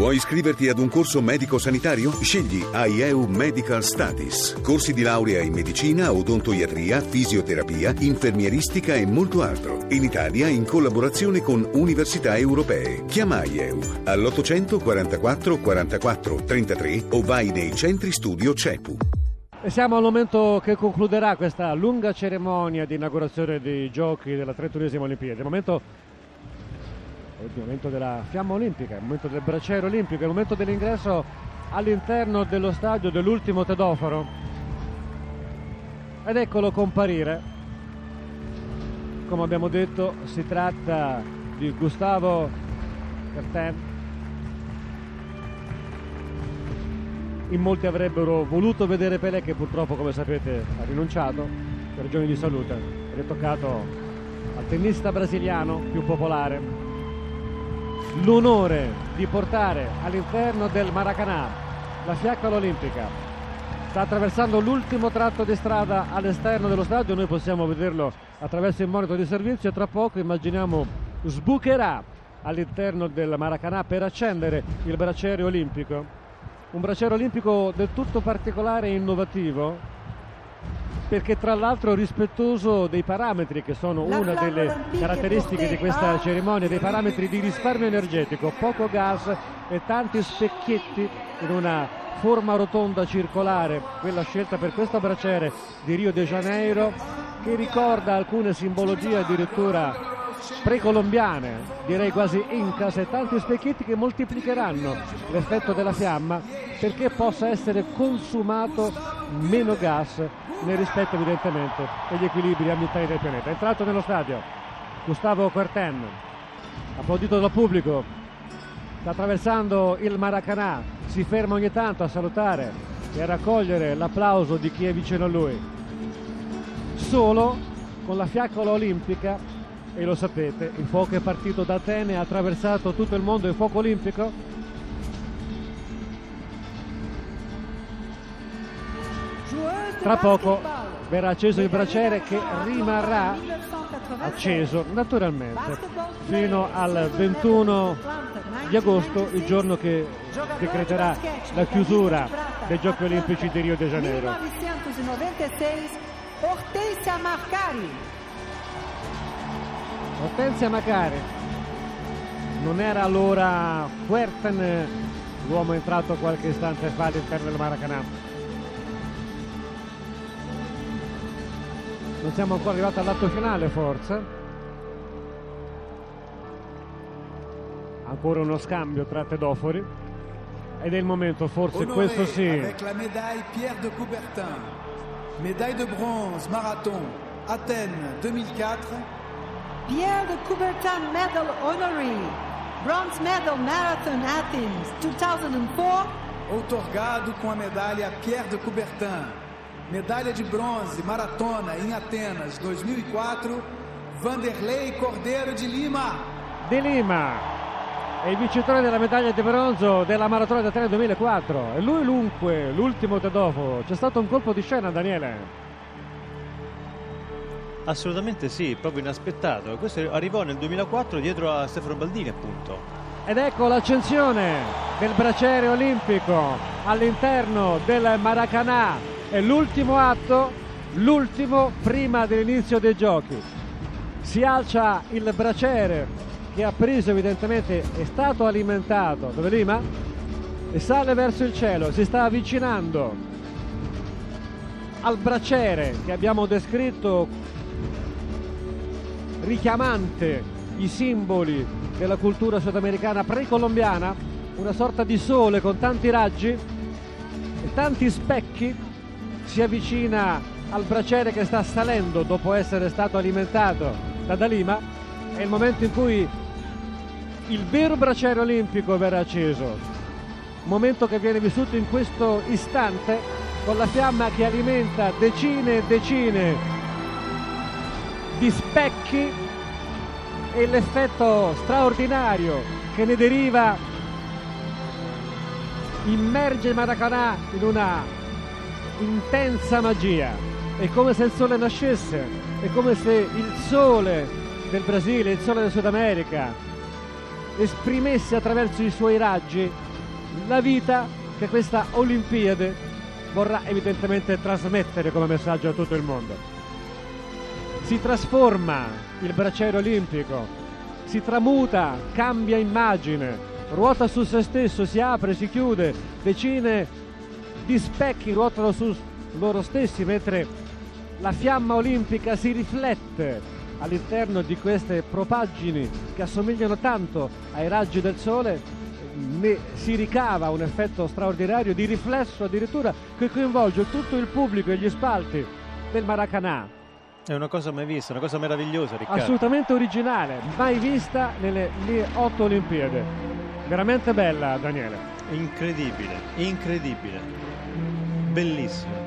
Vuoi iscriverti ad un corso medico-sanitario? Scegli AIEU Medical Studies. Corsi di laurea in medicina, odontoiatria, fisioterapia, infermieristica e molto altro. In Italia in collaborazione con università europee. Chiama AIEU all'844 44 33 o vai nei centri studio CEPU. E siamo al momento che concluderà questa lunga cerimonia di inaugurazione dei giochi della 31esima Olimpiade. Il momento è il momento della fiamma olimpica, il momento del bracciere olimpico, il momento dell'ingresso all'interno dello stadio dell'ultimo tedoforo. Ed eccolo comparire. Come abbiamo detto, si tratta di Gustavo Carten. In molti avrebbero voluto vedere Pelé che purtroppo, come sapete, ha rinunciato per ragioni di salute ed è toccato al tennista brasiliano più popolare, l'onore di portare all'interno del Maracanã la fiaccola olimpica. Sta attraversando l'ultimo tratto di strada all'esterno dello stadio, noi possiamo vederlo attraverso il monitor di servizio e tra poco immaginiamo sbucherà all'interno del Maracanã per accendere il bracciere olimpico. Un bracciere olimpico del tutto particolare e innovativo perché tra l'altro rispettoso dei parametri che sono una delle caratteristiche di questa cerimonia, dei parametri di risparmio energetico, poco gas e tanti specchietti in una forma rotonda circolare, quella scelta per questo bracciere di Rio de Janeiro, che ricorda alcune simbologie addirittura precolombiane, direi quasi incas, e tanti specchietti che moltiplicheranno l'effetto della fiamma perché possa essere consumato meno gas nel rispetto evidentemente degli equilibri ambientali del pianeta. È entrato nello stadio Gustavo Quarten, applaudito dal pubblico, sta attraversando il Maracanã, si ferma ogni tanto a salutare e a raccogliere l'applauso di chi è vicino a lui. Solo con la fiaccola olimpica, e lo sapete, il fuoco è partito da Atene, ha attraversato tutto il mondo il fuoco olimpico, Tra poco verrà acceso il braciere che rimarrà acceso naturalmente fino al 21 di agosto, il giorno che decreterà la chiusura dei Giochi Olimpici di Rio de Janeiro. 1996 Hortensia Macari. Hortensia Macari. Non era allora Huerten l'uomo entrato qualche istante fa all'interno del Maracanã. Non siamo ancora arrivati all'atto finale forse? Ancora uno scambio tra tedofori ed è il momento forse Honoré questo sì. avec la médaille Pierre de Coubertin. Médaille de bronze marathon Athènes 2004 Pierre de Coubertin Medal Honoree Bronze Medal Marathon Athens 2004 outorgado com a medalha Pierre de Coubertin medalha de bronze maratona em Atenas 2004, Vanderlei Cordeiro de Lima. Di Lima è il vincitore della medaglia di bronzo della maratona di Atene 2004 e lui lunque l'ultimo tedofo c'è stato un colpo di scena Daniele? Assolutamente sì proprio inaspettato. Questo arrivò nel 2004 dietro a Stefano Baldini appunto. Ed ecco l'accensione del braciere olimpico all'interno del Maracanã è l'ultimo atto, l'ultimo prima dell'inizio dei giochi. Si alza il braciere che ha preso evidentemente, è stato alimentato, dove Lima? E sale verso il cielo, si sta avvicinando al braciere che abbiamo descritto richiamante i simboli della cultura sudamericana precolombiana, una sorta di sole con tanti raggi e tanti specchi si avvicina al braciere che sta salendo dopo essere stato alimentato da Dalima. È il momento in cui il vero braciere olimpico verrà acceso. Momento che viene vissuto in questo istante con la fiamma che alimenta decine e decine di specchi e l'effetto straordinario che ne deriva. Immerge il Maracanã in una intensa magia. È come se il sole nascesse, è come se il sole del Brasile, il sole del Sud America, esprimesse attraverso i suoi raggi la vita che questa Olimpiade vorrà evidentemente trasmettere come messaggio a tutto il mondo. Si trasforma il bracciere olimpico, si tramuta, cambia immagine, ruota su se stesso, si apre, si chiude, decine di specchi ruotano su loro stessi mentre la fiamma olimpica si riflette all'interno di queste propaggini che assomigliano tanto ai raggi del sole ne si ricava un effetto straordinario di riflesso addirittura che coinvolge tutto il pubblico e gli spalti del Maracanã. È una cosa mai vista, una cosa meravigliosa, Riccardo. Assolutamente originale, mai vista nelle otto Olimpiadi. Veramente bella, Daniele. Incredibile, incredibile. Bellissimo.